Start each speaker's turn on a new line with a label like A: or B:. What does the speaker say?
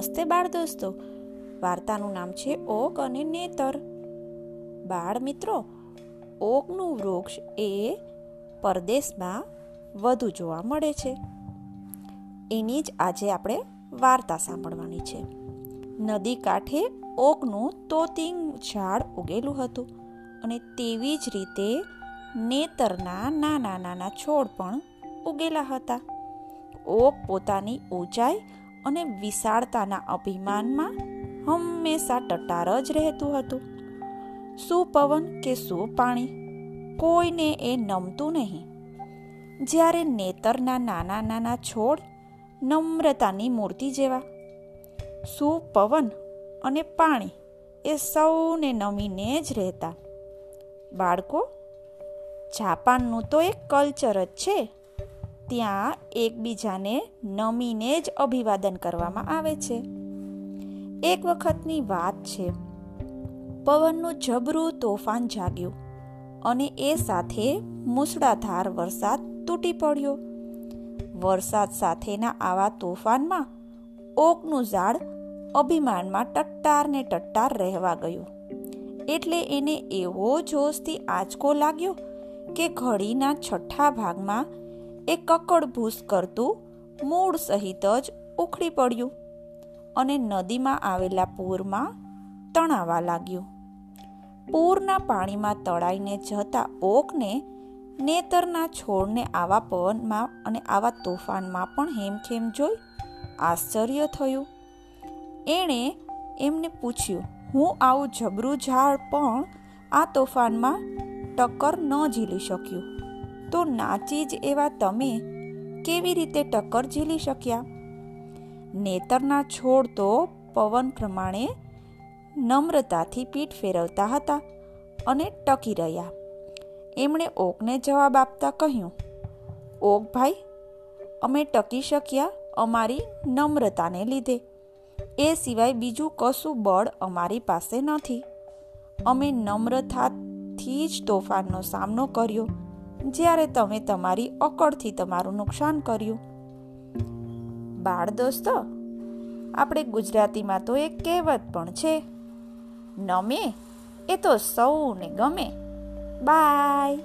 A: નમસ્તે બાળ દોસ્તો. વાર્તાનું નામ છે ઓક અને નેતર. બાળ મિત્રો, ઓકનું વૃક્ષ એ પરદેશમાં વધુ જોવા મળે છે. એની જ આજે આપણે વાર્તા સાંભળવાની છે. નદી કાંઠે ઓકનું તોતિંગ ઝાડ ઉગેલું હતું અને તેવી જ રીતે નેતરના નાના નાના છોડ પણ ઉગેલા હતા. ઓક પોતાની ઊંચાઈ અને વિશાળતાના અભિમાનમાં હંમેશા ટટાર જ રહેતું હતું. શું પવન કે શું પાણી, કોઈને એ નમતું નહીં. જ્યારે નેતરના નાના નાના છોડ નમ્રતાની મૂર્તિ જેવા. શું પવન અને પાણી એ સૌને નમીને જ રહેતા. બાળકો, જાપાનનું તો એક કલ્ચર જ છે. ત્યાં એકબીજાને નમીને જ અભિવાદન કરવામાં આવે છે. એક વખતની વાત છે, પવનનું જબરું તોફાન જાગ્યું અને એ સાથે મુસળાધાર વરસાદ તૂટી પડ્યો. વરસાદ સાથેના આવા તોફાનમાં ઓકનું ઝાડ અભિમાનમાં ટટ્ટાર ને ટટ્ટાર રહેવા ગયું. એટલે એને એવો જોશથી આંચકો લાગ્યો કે ઘડીના છઠ્ઠા ભાગમાં એ કકડભૂસ કરતું મૂળ સહિત જ ઉખડી પડ્યું અને નદીમાં આવેલા પૂરમાં તણાવા લાગ્યું. પૂરના પાણીમાં તળાઈને જતા ઓકને નેતરના છોડને આવા પવનમાં અને આવા તોફાનમાં પણ હેમખેમ જોઈ આશ્ચર્ય થયું. એણે એમને પૂછ્યું, હું આવું જબરું ઝાડ પણ આ તોફાનમાં ટક્કર ન ઝીલી શક્યું? તો નાચી જ એવા તમે કેવી રીતે ટક્કર ઝીલી શક્યા? નેતરના છોડ તો પવન પ્રમાણે નમ્રતાથી પીઠ ફેરવતા હતા અને ટકી રહ્યા. એમણે ઓકને જવાબ આપતા કહ્યું, ઓક ભાઈ, અમે ટકી શક્યા અમારી નમ્રતાને લીધે. એ સિવાય બીજું કશું બળ અમારી પાસે નથી. અમે નમ્રતાથી જ તોફાનનો સામનો કર્યો. જ્યારે તમે તમારી અકળથી તમારું નુકસાન કર્યું. બાળ દોસ્તો, આપણે ગુજરાતીમાં તો એક કહેવત પણ છે, નમે એ તો સૌને ગમે. બાય.